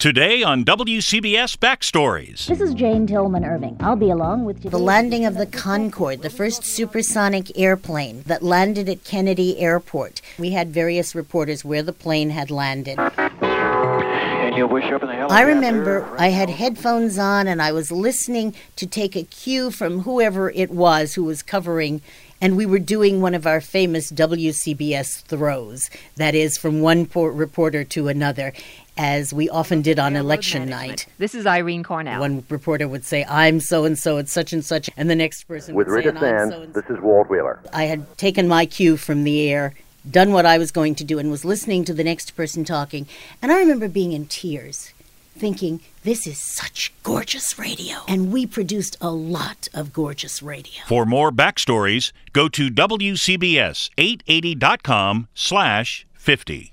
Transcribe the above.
Today on WCBS Backstories. This is Jane Tillman Irving. I'll be along with the landing of the Concorde, the first supersonic airplane that landed at Kennedy Airport. We had various reporters where the plane had landed. I remember I had headphones on and I was listening to take a cue from whoever it was who was covering and we were doing one of our famous WCBS throws, that is, from one reporter to another, as we often did on election night. This is Irene Cornell. One reporter would say, I'm so and so at such and such, and the next person With would Rita say, Sands, so this is Walt Wheeler. I had taken my cue from the air, done what I was going to do, and was listening to the next person talking. And I remember being in tears, thinking, this is such gorgeous radio. And we produced a lot of gorgeous radio. For more backstories, go to WCBS880.com slash 50.